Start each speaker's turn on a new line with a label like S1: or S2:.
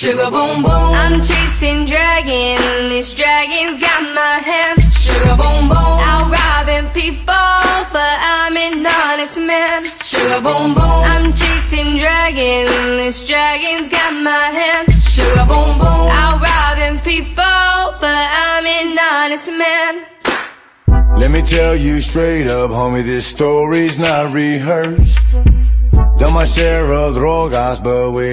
S1: Sugar boom boom. I'm chasing dragons. This dragon's got my hand. Sugar boom boom. Out robbing people, but I'm an honest man. Sugar boom boom. I'm chasing dragons. This dragon's got my hand. Sugar boom boom. Out robbing people, but I'm an honest man.
S2: Let me tell you straight up, homie, this story's not rehearsed. Done my share of drogas, but we